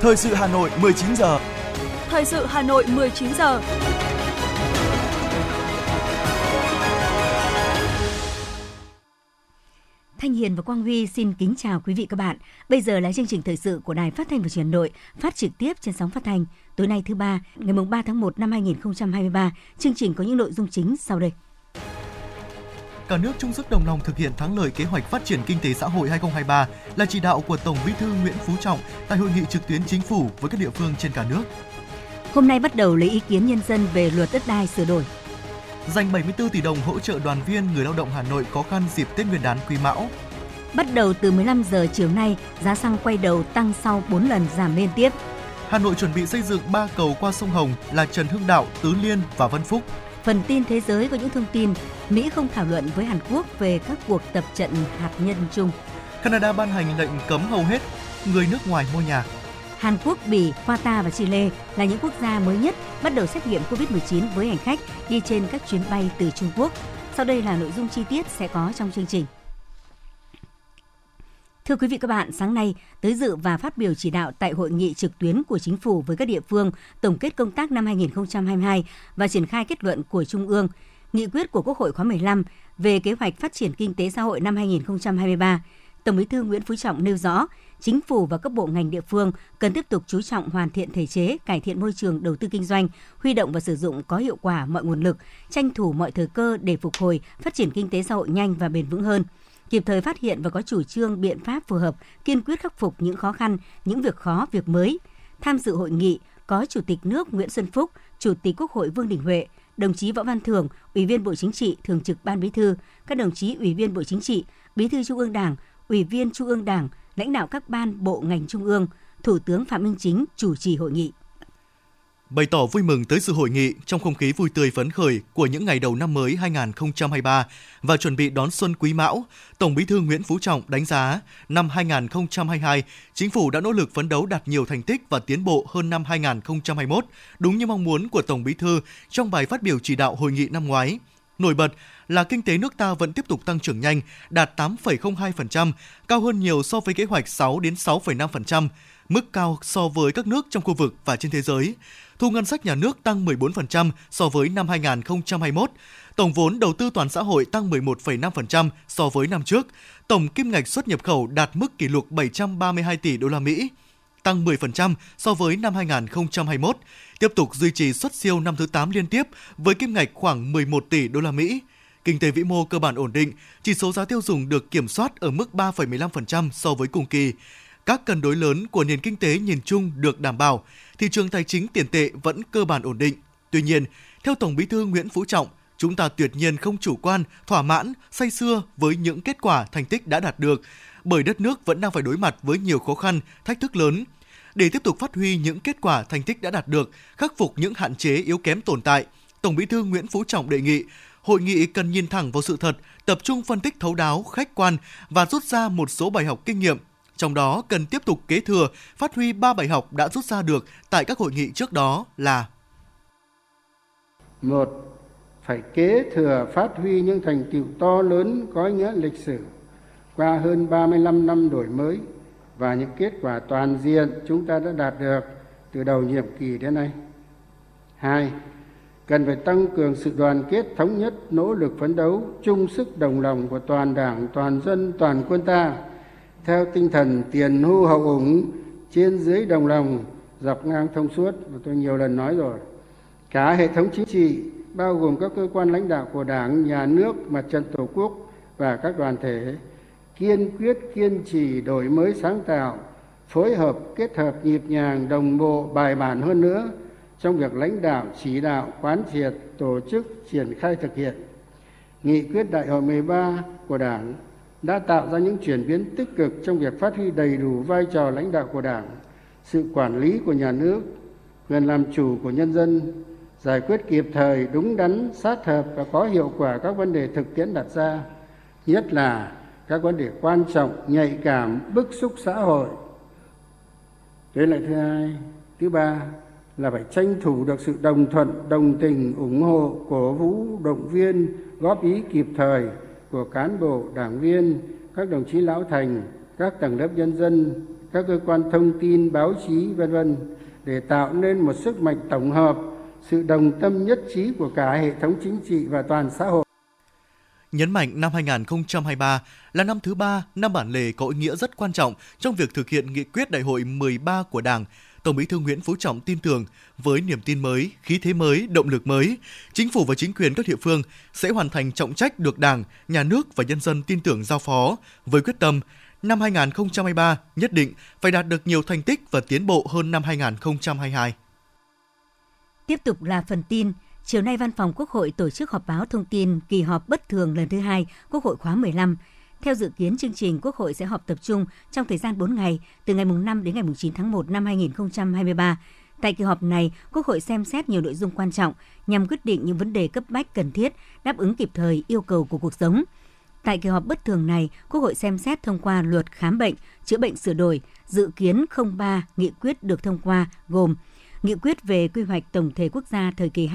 Thời sự Hà Nội 19 giờ. Thời sự Hà Nội 19 giờ. Thanh Hiền và Quang Huy xin kính chào quý vị các bạn. Bây giờ là chương trình thời sự của Đài Phát thanh và Truyền hình Nội, phát trực tiếp trên sóng phát thanh. Tối nay thứ ba, ngày mùng 3 tháng 1 năm 2023, chương trình có những nội dung chính sau đây. Cả nước chung sức đồng lòng thực hiện thắng lợi kế hoạch phát triển kinh tế xã hội 2023 là chỉ đạo của Tổng Bí thư Nguyễn Phú Trọng tại hội nghị trực tuyến chính phủ với các địa phương trên cả nước. Hôm nay bắt đầu lấy ý kiến nhân dân về luật đất đai sửa đổi. Dành 74 tỷ đồng hỗ trợ đoàn viên người lao động Hà Nội khó khăn dịp Tết Nguyên đán Quý Mão. Bắt đầu từ 15 giờ chiều nay, giá xăng quay đầu tăng sau 4 lần giảm liên tiếp. Hà Nội chuẩn bị xây dựng 3 cầu qua sông Hồng là Trần Hưng Đạo, Tứ Liên và Vân Phúc. Phần tin thế giới có những thông tin Mỹ không thảo luận với Hàn Quốc về các cuộc tập trận hạt nhân chung. Canada ban hành lệnh cấm hầu hết người nước ngoài mua nhà. Hàn Quốc, Bỉ, Qatar và Chile là những quốc gia mới nhất bắt đầu xét nghiệm COVID-19 với hành khách đi trên các chuyến bay từ Trung Quốc. Sau đây là nội dung chi tiết sẽ có trong chương trình. Thưa quý vị các bạn, sáng nay tới dự và phát biểu chỉ đạo tại hội nghị trực tuyến của chính phủ với các địa phương tổng kết công tác năm 2022 và triển khai kết luận của Trung ương, nghị quyết của Quốc hội khóa 15 về kế hoạch phát triển kinh tế xã hội năm 2023. Tổng Bí thư Nguyễn Phú Trọng nêu rõ, chính phủ và các bộ ngành địa phương cần tiếp tục chú trọng hoàn thiện thể chế, cải thiện môi trường đầu tư kinh doanh, huy động và sử dụng có hiệu quả mọi nguồn lực, tranh thủ mọi thời cơ để phục hồi, phát triển kinh tế xã hội nhanh và bền vững hơn kịp thời phát hiện và có chủ trương biện pháp phù hợp, kiên quyết khắc phục những khó khăn, những việc khó, việc mới. Tham dự hội nghị có Chủ tịch nước Nguyễn Xuân Phúc, Chủ tịch Quốc hội Vương Đình Huệ, đồng chí Võ Văn Thưởng, Ủy viên Bộ Chính trị, Thường trực Ban Bí thư, các đồng chí Ủy viên Bộ Chính trị, Bí thư Trung ương Đảng, Ủy viên Trung ương Đảng, lãnh đạo các ban bộ ngành trung ương, Thủ tướng Phạm Minh Chính chủ trì hội nghị. Bày tỏ vui mừng tới sự hội nghị trong không khí vui tươi phấn khởi của những ngày đầu năm mới 2023 và chuẩn bị đón xuân Quý Mão, Tổng Bí thư Nguyễn Phú Trọng đánh giá năm 2022, chính phủ đã nỗ lực phấn đấu đạt nhiều thành tích và tiến bộ hơn năm 2021, đúng như mong muốn của Tổng Bí thư trong bài phát biểu chỉ đạo hội nghị năm ngoái. Nổi bật là kinh tế nước ta vẫn tiếp tục tăng trưởng nhanh, đạt 8,02%, cao hơn nhiều so với kế hoạch 6 đến 6,5%, mức cao so với các nước trong khu vực và trên thế giới. Thu ngân sách nhà nước tăng 14% so với năm 2021. Tổng vốn đầu tư toàn xã hội tăng 11,5% so với năm trước. Tổng kim ngạch xuất nhập khẩu đạt mức kỷ lục 732 tỷ đô la Mỹ, tăng 10% so với năm 2021, tiếp tục duy trì xuất siêu năm thứ 8 liên tiếp với kim ngạch khoảng 11 tỷ đô la Mỹ. Kinh tế vĩ mô cơ bản ổn định, chỉ số giá tiêu dùng được kiểm soát ở mức 3,15% so với cùng kỳ. Các cân đối lớn của nền kinh tế nhìn chung được đảm bảo, thị trường tài chính tiền tệ vẫn cơ bản ổn định. Tuy nhiên, theo Tổng Bí thư Nguyễn Phú Trọng, chúng ta tuyệt nhiên không chủ quan, thỏa mãn, say sưa với những kết quả thành tích đã đạt được, bởi đất nước vẫn đang phải đối mặt với nhiều khó khăn, thách thức lớn. Để tiếp tục phát huy những kết quả thành tích đã đạt được, khắc phục những hạn chế yếu kém tồn tại, Tổng Bí thư Nguyễn Phú Trọng đề nghị hội nghị cần nhìn thẳng vào sự thật, tập trung phân tích thấu đáo, khách quan và rút ra một số bài học kinh nghiệm trong đó cần tiếp tục kế thừa, phát huy ba bài học đã rút ra được tại các hội nghị trước đó là một phải kế thừa phát huy những thành tựu to lớn có ý nghĩa lịch sử qua hơn 35 năm đổi mới và những kết quả toàn diện chúng ta đã đạt được từ đầu nhiệm kỳ đến nay. Hai, cần phải tăng cường sự đoàn kết thống nhất, nỗ lực phấn đấu, chung sức đồng lòng của toàn Đảng, toàn dân, toàn quân ta theo tinh thần tiền hô hậu ủng trên dưới đồng lòng, dọc ngang thông suốt mà tôi nhiều lần nói rồi, cả hệ thống chính trị, bao gồm các cơ quan lãnh đạo của đảng, nhà nước, mặt trận tổ quốc và các đoàn thể, kiên quyết kiên trì đổi mới sáng tạo, phối hợp kết hợp nhịp nhàng, đồng bộ, bài bản hơn nữa trong việc lãnh đạo, chỉ đạo, quán triệt, tổ chức, triển khai thực hiện. Nghị quyết đại hội 13 của đảng đã tạo ra những chuyển biến tích cực trong việc phát huy đầy đủ vai trò lãnh đạo của đảng, sự quản lý của nhà nước, quyền làm chủ của nhân dân, giải quyết kịp thời, đúng đắn, sát hợp và có hiệu quả các vấn đề thực tiễn đặt ra, nhất là các vấn đề quan trọng, nhạy cảm, bức xúc xã hội. Đấy là thứ hai, thứ ba là phải tranh thủ được sự đồng thuận, đồng tình, ủng hộ cổ vũ, động viên, góp ý kịp thời của cán bộ đảng viên các đồng chí lão thành các tầng lớp nhân dân các cơ quan thông tin, báo chí vân vân để tạo nên một sức mạnh tổng hợp, sự đồng tâm nhất trí của cả hệ thống chính trị và toàn xã hội. Nhấn mạnh năm 2023 là năm thứ ba, năm bản lề có ý nghĩa rất quan trọng trong việc thực hiện nghị quyết đại hội 13 của Đảng, Tổng Bí thư Nguyễn Phú Trọng tin tưởng với niềm tin mới, khí thế mới, động lực mới, chính phủ và chính quyền các địa phương sẽ hoàn thành trọng trách được Đảng, nhà nước và nhân dân tin tưởng giao phó với quyết tâm năm 2023 nhất định phải đạt được nhiều thành tích và tiến bộ hơn năm 2022. Tiếp tục là phần tin, chiều nay Văn phòng Quốc hội tổ chức họp báo thông tin kỳ họp bất thường lần thứ hai Quốc hội khóa 15. Theo dự kiến, chương trình Quốc hội sẽ họp tập trung trong thời gian 4 ngày, từ ngày 5 đến ngày 9 tháng 1 năm 2023. Tại kỳ họp này, Quốc hội xem xét nhiều nội dung quan trọng nhằm quyết định những vấn đề cấp bách cần thiết, đáp ứng kịp thời yêu cầu của cuộc sống. Tại kỳ họp bất thường này, Quốc hội xem xét thông qua luật khám bệnh, chữa bệnh sửa đổi, dự kiến 03 nghị quyết được thông qua gồm Nghị quyết về quy hoạch tổng thể quốc gia thời kỳ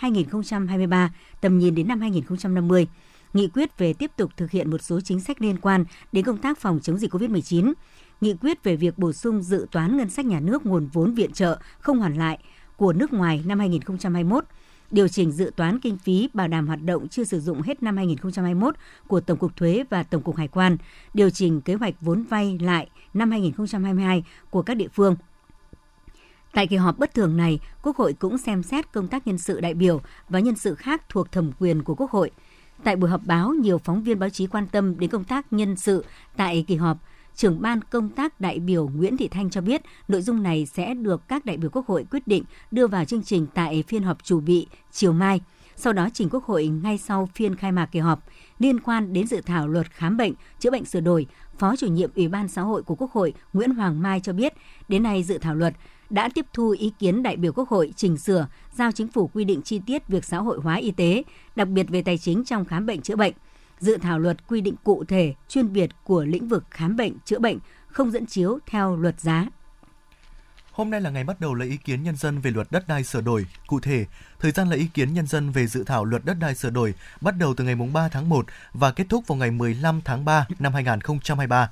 2021-2023, tầm nhìn đến năm 2050, nghị quyết về tiếp tục thực hiện một số chính sách liên quan đến công tác phòng chống dịch COVID-19, nghị quyết về việc bổ sung dự toán ngân sách nhà nước nguồn vốn viện trợ không hoàn lại của nước ngoài năm 2021, điều chỉnh dự toán kinh phí bảo đảm hoạt động chưa sử dụng hết năm 2021 của Tổng cục Thuế và Tổng cục Hải quan, điều chỉnh kế hoạch vốn vay lại năm 2022 của các địa phương. Tại kỳ họp bất thường này, Quốc hội cũng xem xét công tác nhân sự đại biểu và nhân sự khác thuộc thẩm quyền của Quốc hội. Tại buổi họp báo, nhiều phóng viên báo chí quan tâm đến công tác nhân sự tại kỳ họp. Trưởng ban công tác đại biểu Nguyễn Thị Thanh cho biết nội dung này sẽ được các đại biểu Quốc hội quyết định đưa vào chương trình tại phiên họp chủ bị chiều mai. Sau đó trình Quốc hội ngay sau phiên khai mạc kỳ họp. Liên quan đến dự thảo luật khám bệnh, chữa bệnh sửa đổi, Phó chủ nhiệm Ủy ban xã hội của Quốc hội Nguyễn Hoàng Mai cho biết, đến nay dự thảo luật đã tiếp thu ý kiến đại biểu Quốc hội chỉnh sửa, giao chính phủ quy định chi tiết việc xã hội hóa y tế, đặc biệt về tài chính trong khám bệnh chữa bệnh. Dự thảo luật quy định cụ thể chuyên biệt của lĩnh vực khám bệnh chữa bệnh không dẫn chiếu theo luật giá. Hôm nay là ngày bắt đầu lấy ý kiến nhân dân về luật đất đai sửa đổi. Cụ thể, thời gian lấy ý kiến nhân dân về dự thảo luật đất đai sửa đổi bắt đầu từ ngày 3 tháng 1 và kết thúc vào ngày 15 tháng 3 năm 2023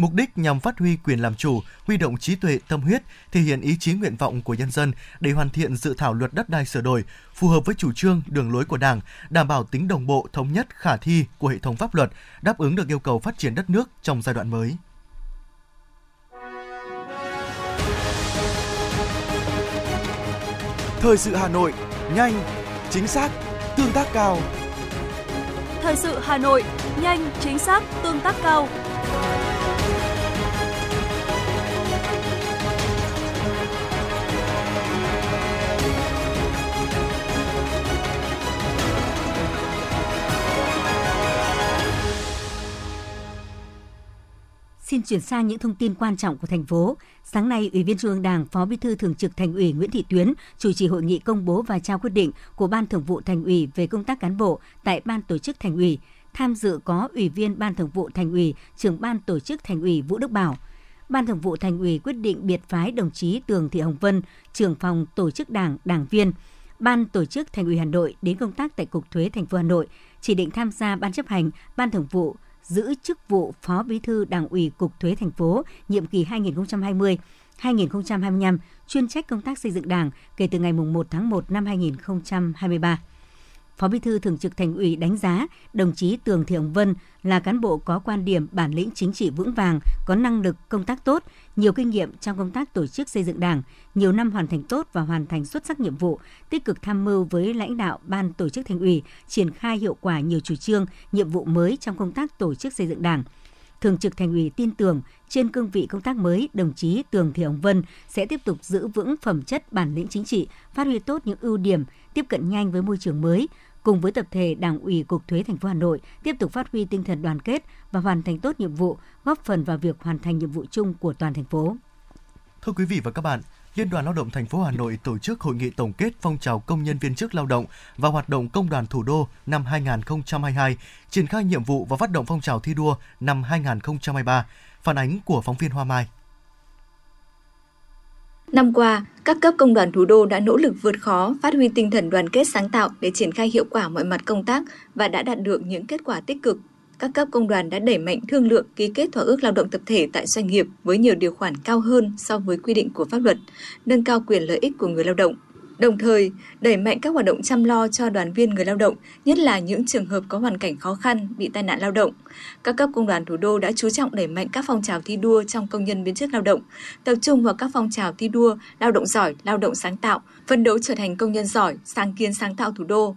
mục đích nhằm phát huy quyền làm chủ, huy động trí tuệ, tâm huyết, thể hiện ý chí nguyện vọng của nhân dân để hoàn thiện dự thảo luật đất đai sửa đổi, phù hợp với chủ trương, đường lối của Đảng, đảm bảo tính đồng bộ, thống nhất, khả thi của hệ thống pháp luật, đáp ứng được yêu cầu phát triển đất nước trong giai đoạn mới. Thời sự Hà Nội, nhanh, chính xác, tương tác cao. Thời sự Hà Nội, nhanh, chính xác, tương tác cao. Xin chuyển sang những thông tin quan trọng của thành phố. Sáng nay, Ủy viên Trung ương Đảng, Phó Bí thư Thường trực Thành ủy Nguyễn Thị Tuyến chủ trì hội nghị công bố và trao quyết định của Ban Thường vụ Thành ủy về công tác cán bộ tại Ban Tổ chức Thành ủy. Tham dự có Ủy viên Ban Thường vụ Thành ủy, trưởng Ban Tổ chức Thành ủy Vũ Đức Bảo. Ban Thường vụ Thành ủy quyết định biệt phái đồng chí Tường Thị Hồng Vân, trưởng phòng tổ chức Đảng, đảng viên, Ban Tổ chức Thành ủy Hà Nội đến công tác tại Cục Thuế thành phố Hà Nội, chỉ định tham gia Ban chấp hành, Ban Thường vụ, giữ chức vụ Phó Bí thư Đảng ủy Cục Thuế thành phố nhiệm kỳ 2020 2025, chuyên trách công tác xây dựng Đảng kể từ ngày 1 tháng 1 năm 2023. Phó Bí thư Thường trực Thành ủy đánh giá đồng chí Tường Thị Hồng Vân là cán bộ có quan điểm bản lĩnh chính trị vững vàng, có năng lực công tác tốt, nhiều kinh nghiệm trong công tác tổ chức xây dựng Đảng, nhiều năm hoàn thành tốt và hoàn thành xuất sắc nhiệm vụ, tích cực tham mưu với lãnh đạo ban tổ chức Thành ủy triển khai hiệu quả nhiều chủ trương, nhiệm vụ mới trong công tác tổ chức xây dựng Đảng. Thường trực Thành ủy tin tưởng trên cương vị công tác mới, đồng chí Tường Thị Hồng Vân sẽ tiếp tục giữ vững phẩm chất bản lĩnh chính trị, phát huy tốt những ưu điểm, tiếp cận nhanh với môi trường mới, cùng với tập thể Đảng ủy Cục Thuế thành phố Hà Nội tiếp tục phát huy tinh thần đoàn kết và hoàn thành tốt nhiệm vụ, góp phần vào việc hoàn thành nhiệm vụ chung của toàn thành phố. Thưa quý vị và các bạn, Liên đoàn Lao động thành phố Hà Nội tổ chức hội nghị tổng kết phong trào công nhân viên chức lao động và hoạt động công đoàn thủ đô năm 2022, triển khai nhiệm vụ và phát động phong trào thi đua năm 2023. Phản ánh của phóng viên Hoa Mai. Năm qua, các cấp công đoàn thủ đô đã nỗ lực vượt khó, phát huy tinh thần đoàn kết sáng tạo để triển khai hiệu quả mọi mặt công tác và đã đạt được những kết quả tích cực. các cấp công đoàn đã đẩy mạnh thương lượng ký kết thỏa ước lao động tập thể tại doanh nghiệp với nhiều điều khoản cao hơn so với quy định của pháp luật, nâng cao quyền lợi ích của người lao động. Đồng thời, đẩy mạnh các hoạt động chăm lo cho đoàn viên người lao động, nhất là những trường hợp có hoàn cảnh khó khăn, bị tai nạn lao động. Các cấp công đoàn thủ đô đã chú trọng đẩy mạnh các phong trào thi đua trong công nhân viên chức lao động, tập trung vào các phong trào thi đua, lao động giỏi, lao động sáng tạo, phân đấu trở thành công nhân giỏi, sáng kiến sáng tạo thủ đô.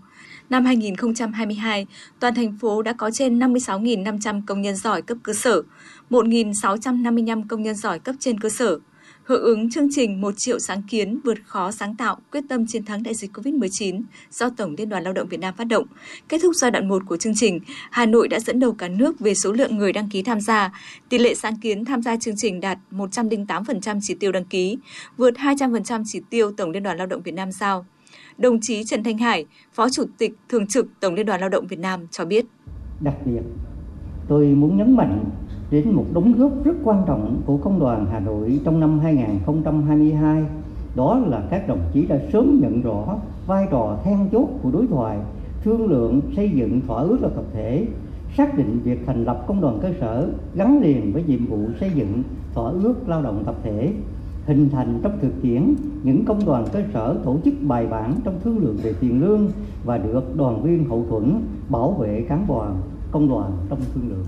Năm 2022, toàn thành phố đã có trên 56.500 công nhân giỏi cấp cơ sở, 1.655 công nhân giỏi cấp trên cơ sở, hưởng ứng chương trình một triệu sáng kiến vượt khó sáng tạo quyết tâm chiến thắng đại dịch COVID-19 do Tổng Liên đoàn Lao động Việt Nam phát động. Kết thúc giai đoạn 1 của chương trình, Hà Nội đã dẫn đầu cả nước về số lượng người đăng ký tham gia. Tỷ lệ sáng kiến tham gia chương trình đạt 108% chỉ tiêu đăng ký, vượt 200% chỉ tiêu Tổng Liên đoàn Lao động Việt Nam giao. Đồng chí Trần Thanh Hải, Phó Chủ tịch Thường trực Tổng Liên đoàn Lao động Việt Nam cho biết. Đặc biệt, tôi muốn nhấn mạnh đến một đóng góp rất quan trọng của Công đoàn Hà Nội trong năm 2022, đó là các đồng chí đã sớm nhận rõ vai trò then chốt của đối thoại, thương lượng xây dựng thỏa ước là tập thể, xác định việc thành lập công đoàn cơ sở gắn liền với nhiệm vụ xây dựng thỏa ước lao động tập thể, hình thành trong thực tiễn những công đoàn cơ sở tổ chức bài bản trong thương lượng về tiền lương và được đoàn viên hậu thuẫn bảo vệ cán bộ công đoàn trong thương lượng.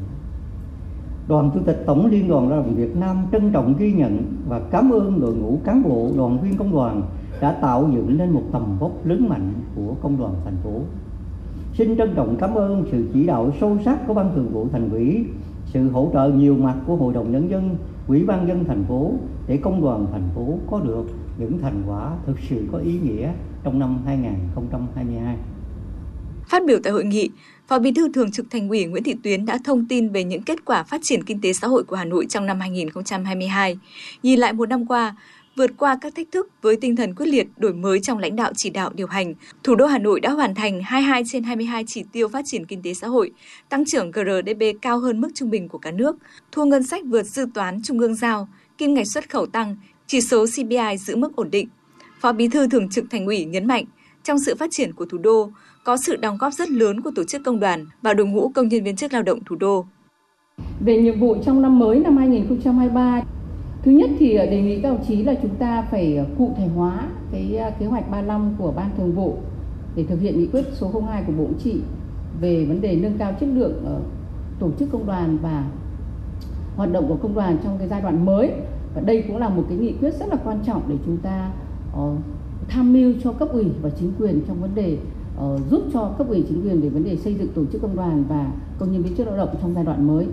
Đoàn Chủ tịch Tổng Liên đoàn Lao động Việt Nam trân trọng ghi nhận và cảm ơn đội ngũ cán bộ đoàn viên công đoàn đã tạo dựng nên một tầm vóc lớn mạnh của công đoàn thành phố. Xin trân trọng cảm ơn sự chỉ đạo sâu sắc của Ban Thường vụ Thành ủy, sự hỗ trợ nhiều mặt của Hội đồng Nhân dân, Ủy ban dân thành phố để công đoàn thành phố có được những thành quả thực sự có ý nghĩa trong năm 2022. Phát biểu tại hội nghị, Phó Bí thư Thường trực Thành ủy Nguyễn Thị Tuyến đã thông tin về những kết quả phát triển kinh tế xã hội của Hà Nội trong năm 2022. Nhìn lại một năm qua, vượt qua các thách thức với tinh thần quyết liệt đổi mới trong lãnh đạo chỉ đạo điều hành, thủ đô Hà Nội đã hoàn thành 22 trên 22 chỉ tiêu phát triển kinh tế xã hội, tăng trưởng GRDP cao hơn mức trung bình của cả nước, thu ngân sách vượt dự toán trung ương giao, kim ngạch xuất khẩu tăng, chỉ số CPI giữ mức ổn định. Phó Bí thư Thường trực Thành ủy nhấn mạnh, trong sự phát triển của thủ đô, có sự đóng góp rất lớn của tổ chức công đoàn và đội ngũ công nhân viên chức lao động thủ đô. Về nhiệm vụ trong năm mới năm 2023, thứ nhất thì ờ, đề nghị các đồng chí là chúng ta phải ờ, cụ thể hóa cái ờ, kế hoạch 35 của Ban Thường vụ để thực hiện nghị quyết số 02 của Bộ Chính trị về vấn đề nâng cao chất lượng ở tổ chức công đoàn và hoạt động của công đoàn trong cái giai đoạn mới và đây cũng là một cái nghị quyết rất là quan trọng để chúng ta uh, tham mưu cho cấp ủy và chính quyền trong vấn đề uh, giúp cho cấp ủy chính quyền về vấn đề xây dựng tổ chức công đoàn và công nhân viên chức lao động trong giai đoạn mới.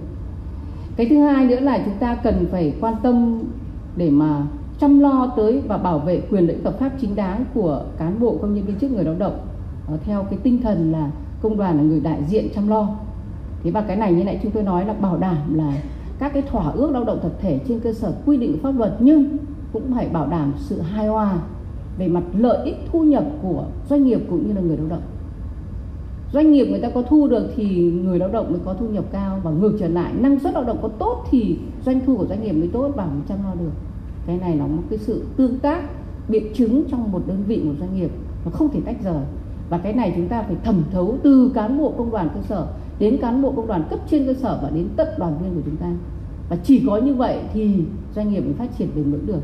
Cái thứ hai nữa là chúng ta cần phải quan tâm để mà chăm lo tới và bảo vệ quyền lợi hợp pháp chính đáng của cán bộ công nhân viên chức người lao động uh, theo cái tinh thần là công đoàn là người đại diện chăm lo. Thế và cái này như nãy chúng tôi nói là bảo đảm là các cái thỏa ước lao động tập thể trên cơ sở quy định pháp luật nhưng cũng phải bảo đảm sự hài hòa về mặt lợi ích, thu nhập của doanh nghiệp cũng như là người lao động. Doanh nghiệp người ta có thu được thì người lao động mới có thu nhập cao, và ngược trở lại, năng suất lao động có tốt thì doanh thu của doanh nghiệp mới tốt và mới chăm lo được. Cái này nó một cái sự tương tác, biện chứng trong một đơn vị, một doanh nghiệp, nó không thể tách rời. Và cái này chúng ta phải thẩm thấu từ cán bộ công đoàn cơ sở đến cán bộ công đoàn cấp trên cơ sở và đến tận đoàn viên của chúng ta. Và chỉ có như vậy thì doanh nghiệp mới phát triển bền vững được.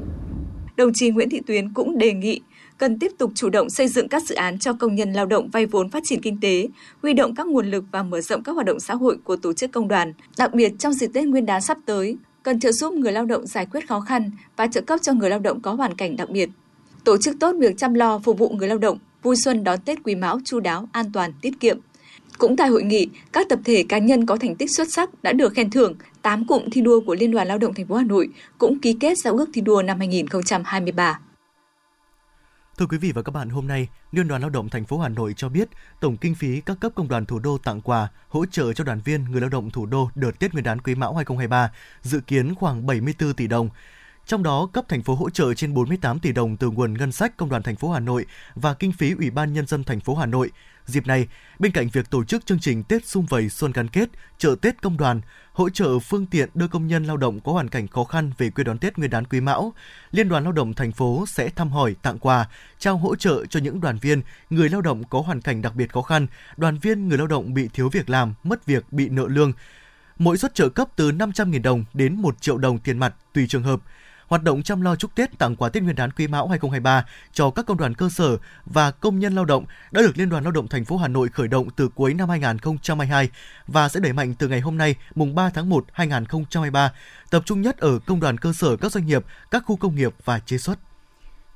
Đồng chí Nguyễn Thị Tuyến cũng đề nghị cần tiếp tục chủ động xây dựng các dự án cho công nhân lao động vay vốn phát triển kinh tế, huy động các nguồn lực và mở rộng các hoạt động xã hội của tổ chức công đoàn. Đặc biệt trong dịp Tết Nguyên đán sắp tới, cần trợ giúp người lao động giải quyết khó khăn và trợ cấp cho người lao động có hoàn cảnh đặc biệt. Tổ chức tốt việc chăm lo phục vụ người lao động, vui xuân đón Tết Quý Mão chu đáo, an toàn, tiết kiệm. Cũng tại hội nghị, các tập thể cá nhân có thành tích xuất sắc đã được khen thưởng, 8 cụm thi đua của Liên đoàn Lao động thành phố Hà Nội cũng ký kết giao ước thi đua năm 2023. Thưa quý vị và các bạn, hôm nay, Liên đoàn Lao động thành phố Hà Nội cho biết tổng kinh phí các cấp công đoàn thủ đô tặng quà hỗ trợ cho đoàn viên người lao động thủ đô đợt Tết Nguyên đán Quý Mão 2023 dự kiến khoảng 74 tỷ đồng. Trong đó, cấp thành phố hỗ trợ trên 48 tỷ đồng từ nguồn ngân sách Công đoàn thành phố Hà Nội và kinh phí Ủy ban nhân dân thành phố Hà Nội. Dịp này, bên cạnh việc tổ chức chương trình Tết xung vầy xuân gắn kết, chợ Tết công đoàn, hỗ trợ phương tiện đưa công nhân lao động có hoàn cảnh khó khăn về quê đón Tết Nguyên đán Quý Mão, Liên đoàn Lao động thành phố sẽ thăm hỏi, tặng quà, trao hỗ trợ cho những đoàn viên, người lao động có hoàn cảnh đặc biệt khó khăn, đoàn viên người lao động bị thiếu việc làm, mất việc, bị nợ lương. Mỗi suất trợ cấp từ 500.000 đồng đến 1 triệu đồng tiền mặt tùy trường hợp hoạt động chăm lo chúc Tết tặng quà Tết Nguyên đán Quý Mão 2023 cho các công đoàn cơ sở và công nhân lao động đã được Liên đoàn Lao động thành phố Hà Nội khởi động từ cuối năm 2022 và sẽ đẩy mạnh từ ngày hôm nay, mùng 3 tháng 1 2023, tập trung nhất ở công đoàn cơ sở các doanh nghiệp, các khu công nghiệp và chế xuất.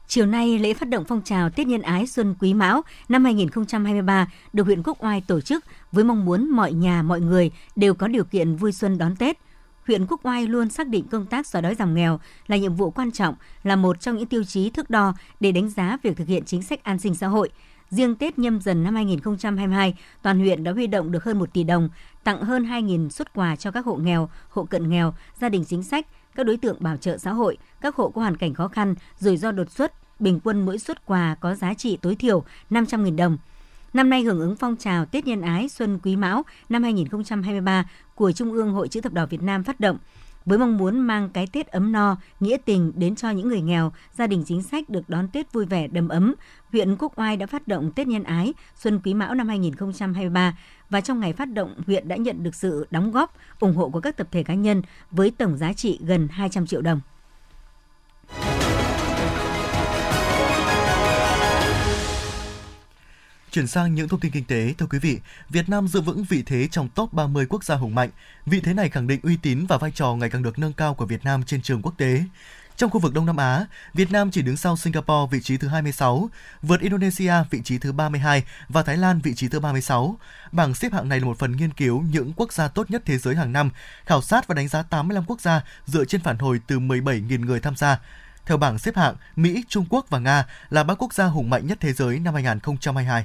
Chiều nay, lễ phát động phong trào Tết Nhân Ái Xuân Quý Mão năm 2023 được huyện Quốc Oai tổ chức với mong muốn mọi nhà, mọi người đều có điều kiện vui xuân đón Tết – huyện Quốc Oai luôn xác định công tác xóa đói giảm nghèo là nhiệm vụ quan trọng, là một trong những tiêu chí thước đo để đánh giá việc thực hiện chính sách an sinh xã hội. Riêng Tết nhâm dần năm 2022, toàn huyện đã huy động được hơn 1 tỷ đồng, tặng hơn 2.000 xuất quà cho các hộ nghèo, hộ cận nghèo, gia đình chính sách, các đối tượng bảo trợ xã hội, các hộ có hoàn cảnh khó khăn, rủi ro đột xuất, bình quân mỗi xuất quà có giá trị tối thiểu 500.000 đồng – Năm nay hưởng ứng phong trào Tết Nhân Ái Xuân Quý Mão năm 2023 của Trung ương Hội Chữ thập đỏ Việt Nam phát động với mong muốn mang cái Tết ấm no, nghĩa tình đến cho những người nghèo, gia đình chính sách được đón Tết vui vẻ đầm ấm, huyện Quốc Oai đã phát động Tết Nhân Ái Xuân Quý Mão năm 2023 và trong ngày phát động, huyện đã nhận được sự đóng góp, ủng hộ của các tập thể cá nhân với tổng giá trị gần 200 triệu đồng. Chuyển sang những thông tin kinh tế, thưa quý vị, Việt Nam giữ vững vị thế trong top 30 quốc gia hùng mạnh. Vị thế này khẳng định uy tín và vai trò ngày càng được nâng cao của Việt Nam trên trường quốc tế. Trong khu vực Đông Nam Á, Việt Nam chỉ đứng sau Singapore vị trí thứ 26, vượt Indonesia vị trí thứ 32 và Thái Lan vị trí thứ 36. Bảng xếp hạng này là một phần nghiên cứu những quốc gia tốt nhất thế giới hàng năm, khảo sát và đánh giá 85 quốc gia dựa trên phản hồi từ 17.000 người tham gia. Theo bảng xếp hạng, Mỹ, Trung Quốc và Nga là ba quốc gia hùng mạnh nhất thế giới năm 2022.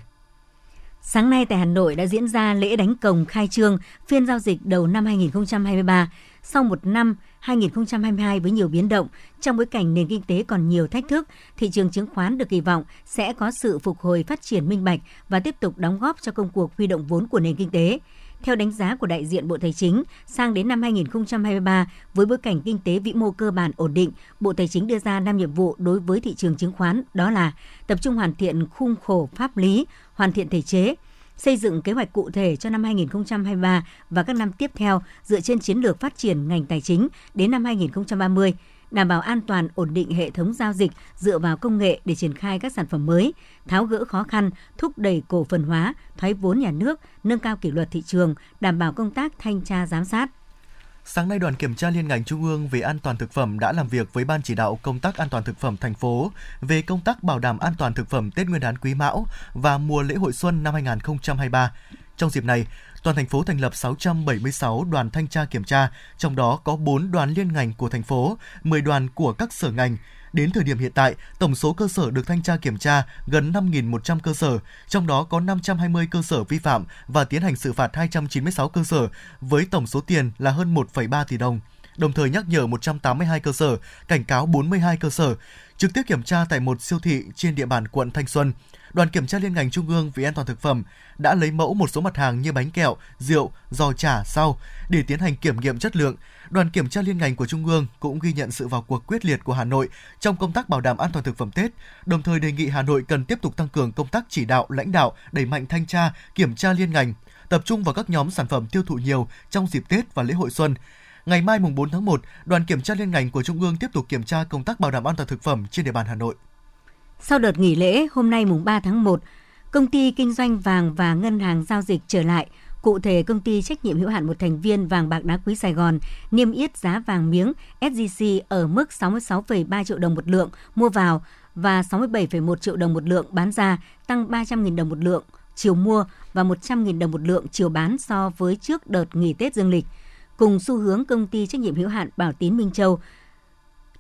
Sáng nay tại Hà Nội đã diễn ra lễ đánh cồng khai trương phiên giao dịch đầu năm 2023. Sau một năm 2022 với nhiều biến động, trong bối cảnh nền kinh tế còn nhiều thách thức, thị trường chứng khoán được kỳ vọng sẽ có sự phục hồi phát triển minh bạch và tiếp tục đóng góp cho công cuộc huy động vốn của nền kinh tế. Theo đánh giá của đại diện Bộ Tài chính, sang đến năm 2023, với bối cảnh kinh tế vĩ mô cơ bản ổn định, Bộ Tài chính đưa ra 5 nhiệm vụ đối với thị trường chứng khoán, đó là tập trung hoàn thiện khung khổ pháp lý, hoàn thiện thể chế, xây dựng kế hoạch cụ thể cho năm 2023 và các năm tiếp theo dựa trên chiến lược phát triển ngành tài chính đến năm 2030 đảm bảo an toàn ổn định hệ thống giao dịch dựa vào công nghệ để triển khai các sản phẩm mới, tháo gỡ khó khăn, thúc đẩy cổ phần hóa, thoái vốn nhà nước, nâng cao kỷ luật thị trường, đảm bảo công tác thanh tra giám sát. Sáng nay, đoàn kiểm tra liên ngành Trung ương về an toàn thực phẩm đã làm việc với Ban chỉ đạo công tác an toàn thực phẩm thành phố về công tác bảo đảm an toàn thực phẩm Tết Nguyên đán Quý Mão và mùa lễ hội xuân năm 2023. Trong dịp này, toàn thành phố thành lập 676 đoàn thanh tra kiểm tra, trong đó có 4 đoàn liên ngành của thành phố, 10 đoàn của các sở ngành, Đến thời điểm hiện tại, tổng số cơ sở được thanh tra kiểm tra gần 5.100 cơ sở, trong đó có 520 cơ sở vi phạm và tiến hành xử phạt 296 cơ sở với tổng số tiền là hơn 1,3 tỷ đồng đồng thời nhắc nhở 182 cơ sở, cảnh cáo 42 cơ sở, trực tiếp kiểm tra tại một siêu thị trên địa bàn quận Thanh Xuân. Đoàn kiểm tra liên ngành Trung ương về an toàn thực phẩm đã lấy mẫu một số mặt hàng như bánh kẹo, rượu, giò chả, rau để tiến hành kiểm nghiệm chất lượng, Đoàn kiểm tra liên ngành của Trung ương cũng ghi nhận sự vào cuộc quyết liệt của Hà Nội trong công tác bảo đảm an toàn thực phẩm Tết, đồng thời đề nghị Hà Nội cần tiếp tục tăng cường công tác chỉ đạo, lãnh đạo, đẩy mạnh thanh tra, kiểm tra liên ngành, tập trung vào các nhóm sản phẩm tiêu thụ nhiều trong dịp Tết và lễ hội xuân. Ngày mai mùng 4 tháng 1, đoàn kiểm tra liên ngành của Trung ương tiếp tục kiểm tra công tác bảo đảm an toàn thực phẩm trên địa bàn Hà Nội. Sau đợt nghỉ lễ hôm nay mùng 3 tháng 1, công ty kinh doanh vàng và ngân hàng giao dịch trở lại – Cụ thể, công ty trách nhiệm hữu hạn một thành viên vàng bạc đá quý Sài Gòn niêm yết giá vàng miếng SJC ở mức 66,3 triệu đồng một lượng mua vào và 67,1 triệu đồng một lượng bán ra, tăng 300.000 đồng một lượng chiều mua và 100.000 đồng một lượng chiều bán so với trước đợt nghỉ Tết dương lịch. Cùng xu hướng công ty trách nhiệm hữu hạn Bảo Tín Minh Châu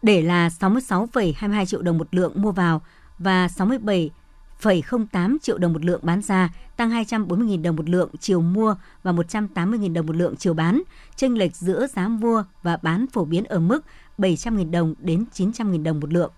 để là 66,22 triệu đồng một lượng mua vào và 67,08 triệu đồng một lượng bán ra, tăng 240.000 đồng một lượng chiều mua và 180.000 đồng một lượng chiều bán. Chênh lệch giữa giá mua và bán phổ biến ở mức 700.000 đồng đến 900.000 đồng một lượng.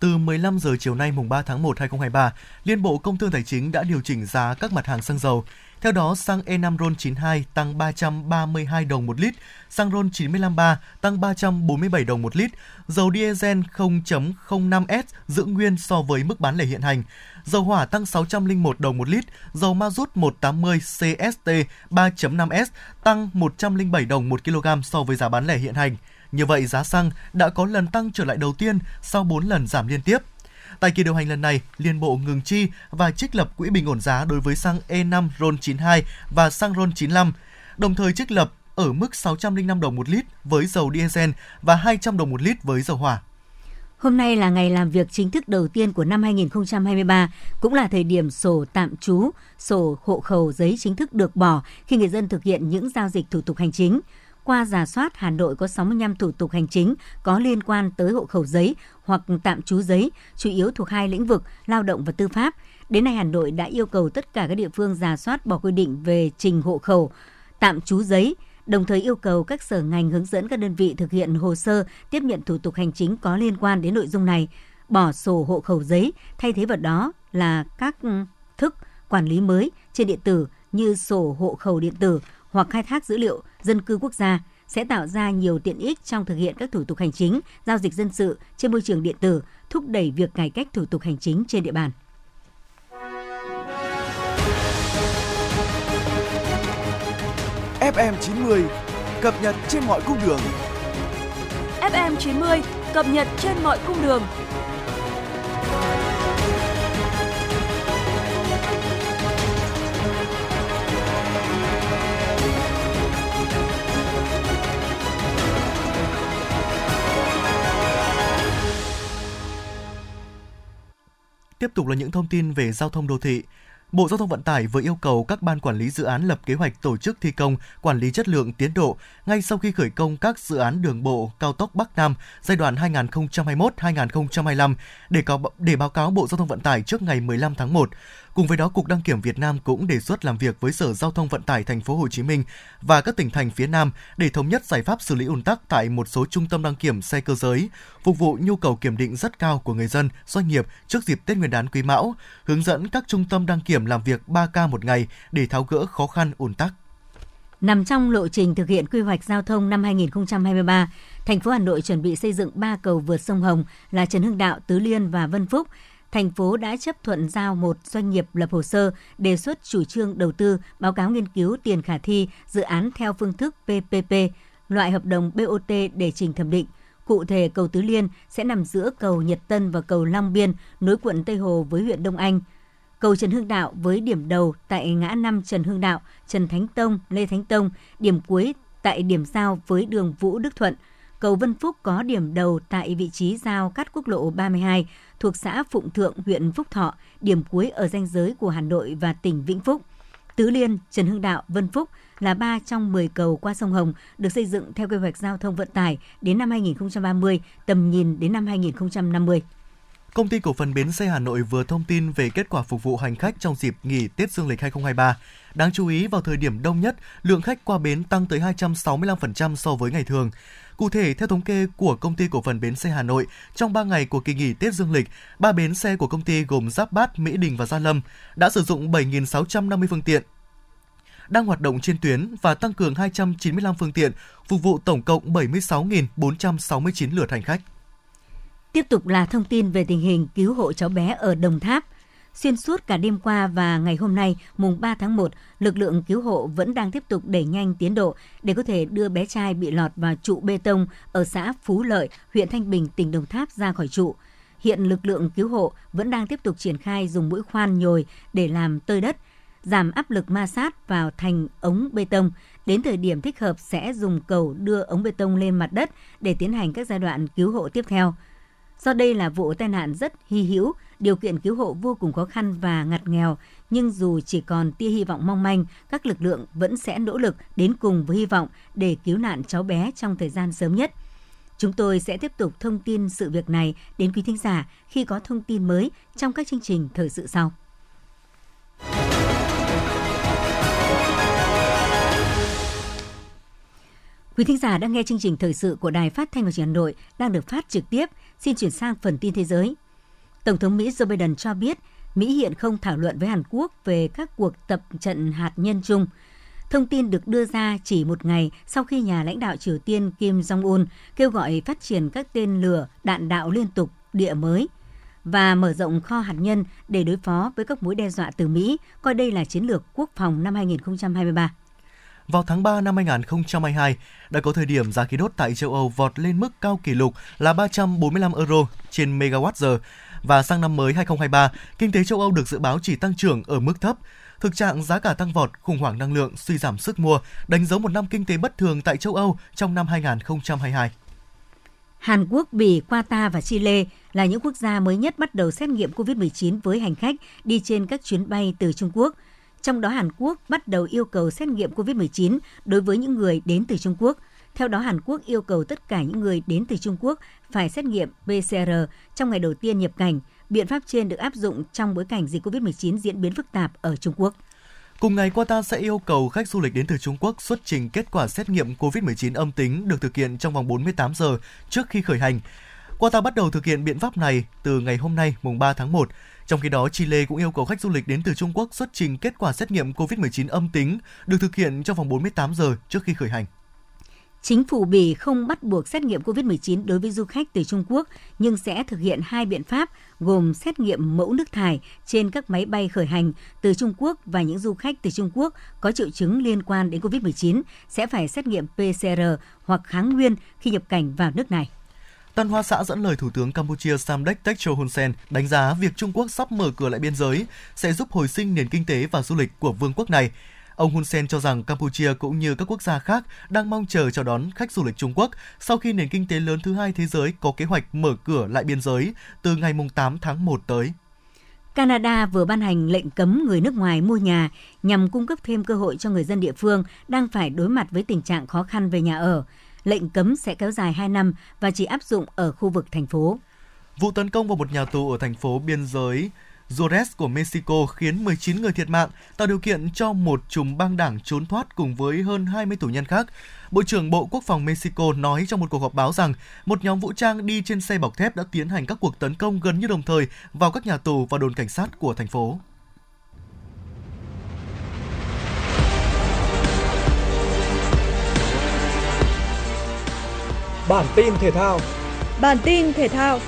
Từ 15 giờ chiều nay mùng 3 tháng 1 2023, Liên Bộ Công Thương Tài chính đã điều chỉnh giá các mặt hàng xăng dầu. Theo đó, xăng E5 RON92 tăng 332 đồng một lít, xăng RON 953 tăng 347 đồng một lít, dầu diesel 0.05S giữ nguyên so với mức bán lẻ hiện hành. Dầu hỏa tăng 601 đồng một lít, dầu ma rút 180 CST 3.5S tăng 107 đồng một kg so với giá bán lẻ hiện hành. Như vậy, giá xăng đã có lần tăng trở lại đầu tiên sau 4 lần giảm liên tiếp. Tại kỳ điều hành lần này, Liên Bộ ngừng chi và trích lập quỹ bình ổn giá đối với xăng E5 RON92 và xăng RON95, đồng thời trích lập ở mức 605 đồng một lít với dầu diesel và 200 đồng một lít với dầu hỏa. Hôm nay là ngày làm việc chính thức đầu tiên của năm 2023, cũng là thời điểm sổ tạm trú, sổ hộ khẩu giấy chính thức được bỏ khi người dân thực hiện những giao dịch thủ tục hành chính. Qua giả soát, Hà Nội có 65 thủ tục hành chính có liên quan tới hộ khẩu giấy hoặc tạm trú giấy, chủ yếu thuộc hai lĩnh vực lao động và tư pháp. Đến nay Hà Nội đã yêu cầu tất cả các địa phương giả soát bỏ quy định về trình hộ khẩu, tạm trú giấy, đồng thời yêu cầu các sở ngành hướng dẫn các đơn vị thực hiện hồ sơ tiếp nhận thủ tục hành chính có liên quan đến nội dung này, bỏ sổ hộ khẩu giấy, thay thế vào đó là các thức quản lý mới trên điện tử như sổ hộ khẩu điện tử hoặc khai thác dữ liệu dân cư quốc gia sẽ tạo ra nhiều tiện ích trong thực hiện các thủ tục hành chính, giao dịch dân sự trên môi trường điện tử, thúc đẩy việc cải cách thủ tục hành chính trên địa bàn. FM 90 cập nhật trên mọi cung đường. FM 90 cập nhật trên mọi cung đường. Tiếp tục là những thông tin về giao thông đô thị. Bộ Giao thông Vận tải vừa yêu cầu các ban quản lý dự án lập kế hoạch tổ chức thi công, quản lý chất lượng tiến độ ngay sau khi khởi công các dự án đường bộ cao tốc Bắc Nam giai đoạn 2021-2025 để có để báo cáo Bộ Giao thông Vận tải trước ngày 15 tháng 1. Cùng với đó, Cục Đăng kiểm Việt Nam cũng đề xuất làm việc với Sở Giao thông Vận tải Thành phố Hồ Chí Minh và các tỉnh thành phía Nam để thống nhất giải pháp xử lý ùn tắc tại một số trung tâm đăng kiểm xe cơ giới, phục vụ nhu cầu kiểm định rất cao của người dân, doanh nghiệp trước dịp Tết Nguyên đán Quý Mão, hướng dẫn các trung tâm đăng kiểm làm việc 3 ca một ngày để tháo gỡ khó khăn ùn tắc. Nằm trong lộ trình thực hiện quy hoạch giao thông năm 2023, thành phố Hà Nội chuẩn bị xây dựng 3 cầu vượt sông Hồng là Trần Hưng Đạo, Tứ Liên và Vân Phúc thành phố đã chấp thuận giao một doanh nghiệp lập hồ sơ đề xuất chủ trương đầu tư, báo cáo nghiên cứu tiền khả thi dự án theo phương thức PPP, loại hợp đồng BOT để trình thẩm định. Cụ thể, cầu Tứ Liên sẽ nằm giữa cầu Nhật Tân và cầu Long Biên, nối quận Tây Hồ với huyện Đông Anh. Cầu Trần Hưng Đạo với điểm đầu tại ngã năm Trần Hưng Đạo, Trần Thánh Tông, Lê Thánh Tông, điểm cuối tại điểm giao với đường Vũ Đức Thuận – cầu Vân Phúc có điểm đầu tại vị trí giao cắt quốc lộ 32 thuộc xã Phụng Thượng, huyện Phúc Thọ, điểm cuối ở ranh giới của Hà Nội và tỉnh Vĩnh Phúc. Tứ Liên, Trần Hưng Đạo, Vân Phúc là ba trong 10 cầu qua sông Hồng được xây dựng theo quy hoạch giao thông vận tải đến năm 2030, tầm nhìn đến năm 2050. Công ty cổ phần Bến xe Hà Nội vừa thông tin về kết quả phục vụ hành khách trong dịp nghỉ Tết Dương lịch 2023. Đáng chú ý, vào thời điểm đông nhất, lượng khách qua bến tăng tới 265% so với ngày thường. Cụ thể, theo thống kê của công ty cổ phần bến xe Hà Nội, trong 3 ngày của kỳ nghỉ Tết Dương lịch, ba bến xe của công ty gồm Giáp Bát, Mỹ Đình và Gia Lâm đã sử dụng 7.650 phương tiện đang hoạt động trên tuyến và tăng cường 295 phương tiện, phục vụ tổng cộng 76.469 lượt hành khách. Tiếp tục là thông tin về tình hình cứu hộ cháu bé ở Đồng Tháp. Xuyên suốt cả đêm qua và ngày hôm nay, mùng 3 tháng 1, lực lượng cứu hộ vẫn đang tiếp tục đẩy nhanh tiến độ để có thể đưa bé trai bị lọt vào trụ bê tông ở xã Phú Lợi, huyện Thanh Bình, tỉnh Đồng Tháp ra khỏi trụ. Hiện lực lượng cứu hộ vẫn đang tiếp tục triển khai dùng mũi khoan nhồi để làm tơi đất, giảm áp lực ma sát vào thành ống bê tông. Đến thời điểm thích hợp sẽ dùng cầu đưa ống bê tông lên mặt đất để tiến hành các giai đoạn cứu hộ tiếp theo. Do đây là vụ tai nạn rất hy hữu, điều kiện cứu hộ vô cùng khó khăn và ngặt nghèo, nhưng dù chỉ còn tia hy vọng mong manh, các lực lượng vẫn sẽ nỗ lực đến cùng với hy vọng để cứu nạn cháu bé trong thời gian sớm nhất. Chúng tôi sẽ tiếp tục thông tin sự việc này đến quý thính giả khi có thông tin mới trong các chương trình thời sự sau. Quý thính giả đang nghe chương trình thời sự của Đài Phát thanh và Truyền hình Hà Nội đang được phát trực tiếp. Xin chuyển sang phần tin thế giới. Tổng thống Mỹ Joe Biden cho biết Mỹ hiện không thảo luận với Hàn Quốc về các cuộc tập trận hạt nhân chung. Thông tin được đưa ra chỉ một ngày sau khi nhà lãnh đạo Triều Tiên Kim Jong-un kêu gọi phát triển các tên lửa đạn đạo liên tục địa mới và mở rộng kho hạt nhân để đối phó với các mối đe dọa từ Mỹ, coi đây là chiến lược quốc phòng năm 2023. Vào tháng 3 năm 2022, đã có thời điểm giá khí đốt tại châu Âu vọt lên mức cao kỷ lục là 345 euro trên megawatt giờ và sang năm mới 2023, kinh tế châu Âu được dự báo chỉ tăng trưởng ở mức thấp. Thực trạng giá cả tăng vọt, khủng hoảng năng lượng, suy giảm sức mua đánh dấu một năm kinh tế bất thường tại châu Âu trong năm 2022. Hàn Quốc, Bỉ, Qatar và Chile là những quốc gia mới nhất bắt đầu xét nghiệm COVID-19 với hành khách đi trên các chuyến bay từ Trung Quốc. Trong đó Hàn Quốc bắt đầu yêu cầu xét nghiệm COVID-19 đối với những người đến từ Trung Quốc. Theo đó, Hàn Quốc yêu cầu tất cả những người đến từ Trung Quốc phải xét nghiệm PCR trong ngày đầu tiên nhập cảnh. Biện pháp trên được áp dụng trong bối cảnh dịch COVID-19 diễn biến phức tạp ở Trung Quốc. Cùng ngày, Qatar sẽ yêu cầu khách du lịch đến từ Trung Quốc xuất trình kết quả xét nghiệm COVID-19 âm tính được thực hiện trong vòng 48 giờ trước khi khởi hành. Qatar bắt đầu thực hiện biện pháp này từ ngày hôm nay, mùng 3 tháng 1. Trong khi đó, Chile cũng yêu cầu khách du lịch đến từ Trung Quốc xuất trình kết quả xét nghiệm COVID-19 âm tính được thực hiện trong vòng 48 giờ trước khi khởi hành. Chính phủ Bỉ không bắt buộc xét nghiệm COVID-19 đối với du khách từ Trung Quốc, nhưng sẽ thực hiện hai biện pháp gồm xét nghiệm mẫu nước thải trên các máy bay khởi hành từ Trung Quốc và những du khách từ Trung Quốc có triệu chứng liên quan đến COVID-19 sẽ phải xét nghiệm PCR hoặc kháng nguyên khi nhập cảnh vào nước này. Tân Hoa Xã dẫn lời Thủ tướng Campuchia Samdech Techo Hun Sen đánh giá việc Trung Quốc sắp mở cửa lại biên giới sẽ giúp hồi sinh nền kinh tế và du lịch của vương quốc này. Ông Hun Sen cho rằng Campuchia cũng như các quốc gia khác đang mong chờ chào đón khách du lịch Trung Quốc sau khi nền kinh tế lớn thứ hai thế giới có kế hoạch mở cửa lại biên giới từ ngày 8 tháng 1 tới. Canada vừa ban hành lệnh cấm người nước ngoài mua nhà nhằm cung cấp thêm cơ hội cho người dân địa phương đang phải đối mặt với tình trạng khó khăn về nhà ở. Lệnh cấm sẽ kéo dài 2 năm và chỉ áp dụng ở khu vực thành phố. Vụ tấn công vào một nhà tù ở thành phố biên giới Juarez của Mexico khiến 19 người thiệt mạng, tạo điều kiện cho một chùm băng đảng trốn thoát cùng với hơn 20 tù nhân khác. Bộ trưởng Bộ Quốc phòng Mexico nói trong một cuộc họp báo rằng một nhóm vũ trang đi trên xe bọc thép đã tiến hành các cuộc tấn công gần như đồng thời vào các nhà tù và đồn cảnh sát của thành phố. Bản tin thể thao Bản tin thể thao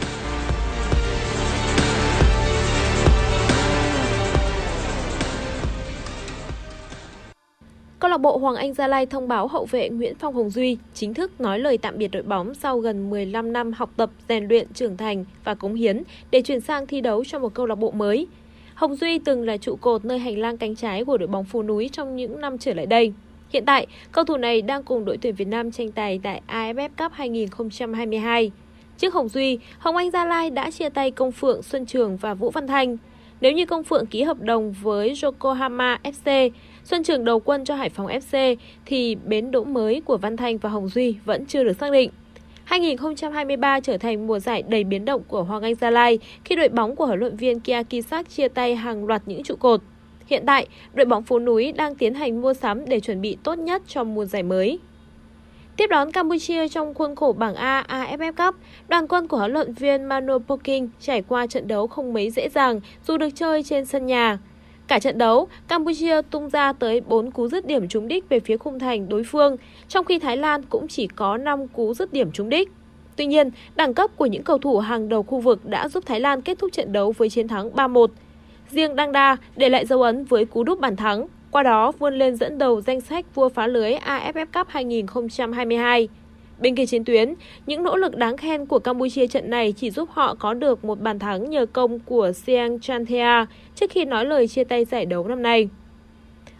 Câu lạc bộ Hoàng Anh Gia Lai thông báo hậu vệ Nguyễn Phong Hồng Duy chính thức nói lời tạm biệt đội bóng sau gần 15 năm học tập, rèn luyện, trưởng thành và cống hiến để chuyển sang thi đấu cho một câu lạc bộ mới. Hồng Duy từng là trụ cột nơi hành lang cánh trái của đội bóng phố núi trong những năm trở lại đây. Hiện tại, cầu thủ này đang cùng đội tuyển Việt Nam tranh tài tại AFF Cup 2022. Trước Hồng Duy, Hồng Anh Gia Lai đã chia tay Công Phượng, Xuân Trường và Vũ Văn Thanh. Nếu như Công Phượng ký hợp đồng với Yokohama FC, Xuân Trường đầu quân cho Hải Phòng FC thì bến đỗ mới của Văn Thanh và Hồng Duy vẫn chưa được xác định. 2023 trở thành mùa giải đầy biến động của Hoàng Anh Gia Lai khi đội bóng của huấn luyện viên Kia Kisak chia tay hàng loạt những trụ cột. Hiện tại, đội bóng phố núi đang tiến hành mua sắm để chuẩn bị tốt nhất cho mùa giải mới. Tiếp đón Campuchia trong khuôn khổ bảng A AFF Cup, đoàn quân của huấn luyện viên Manu Poking trải qua trận đấu không mấy dễ dàng dù được chơi trên sân nhà. Cả trận đấu, Campuchia tung ra tới 4 cú dứt điểm trúng đích về phía khung thành đối phương, trong khi Thái Lan cũng chỉ có 5 cú dứt điểm trúng đích. Tuy nhiên, đẳng cấp của những cầu thủ hàng đầu khu vực đã giúp Thái Lan kết thúc trận đấu với chiến thắng 3-1. Riêng Đăng Đa để lại dấu ấn với cú đúp bàn thắng, qua đó vươn lên dẫn đầu danh sách vua phá lưới AFF Cup 2022. Bên kia chiến tuyến, những nỗ lực đáng khen của Campuchia trận này chỉ giúp họ có được một bàn thắng nhờ công của Siang Chanthea trước khi nói lời chia tay giải đấu năm nay.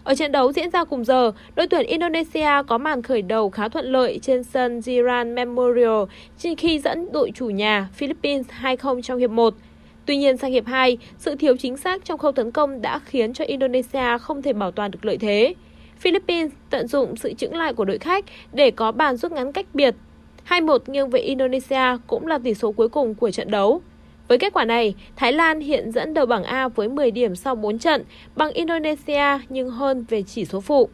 Ở trận đấu diễn ra cùng giờ, đội tuyển Indonesia có màn khởi đầu khá thuận lợi trên sân Jiran Memorial khi dẫn đội chủ nhà Philippines 2-0 trong hiệp 1. Tuy nhiên sang hiệp 2, sự thiếu chính xác trong khâu tấn công đã khiến cho Indonesia không thể bảo toàn được lợi thế. Philippines tận dụng sự chững lại của đội khách để có bàn rút ngắn cách biệt. 2-1 nghiêng về Indonesia cũng là tỷ số cuối cùng của trận đấu. Với kết quả này, Thái Lan hiện dẫn đầu bảng A với 10 điểm sau 4 trận, bằng Indonesia nhưng hơn về chỉ số phụ.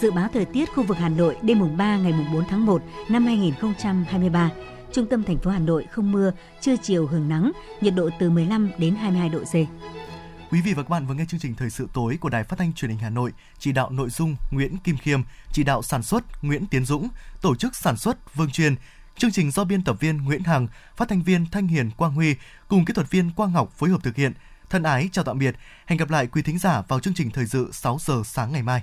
Dự báo thời tiết khu vực Hà Nội đêm mùng 3 ngày mùng 4 tháng 1 năm 2023. Trung tâm thành phố Hà Nội không mưa, trưa chiều hưởng nắng, nhiệt độ từ 15 đến 22 độ C. Quý vị và các bạn vừa nghe chương trình Thời sự tối của Đài Phát thanh Truyền hình Hà Nội, chỉ đạo nội dung Nguyễn Kim Khiêm, chỉ đạo sản xuất Nguyễn Tiến Dũng, tổ chức sản xuất Vương Truyền. Chương trình do biên tập viên Nguyễn Hằng, phát thanh viên Thanh Hiền Quang Huy cùng kỹ thuật viên Quang Ngọc phối hợp thực hiện. Thân ái chào tạm biệt. Hẹn gặp lại quý thính giả vào chương trình Thời sự 6 giờ sáng ngày mai.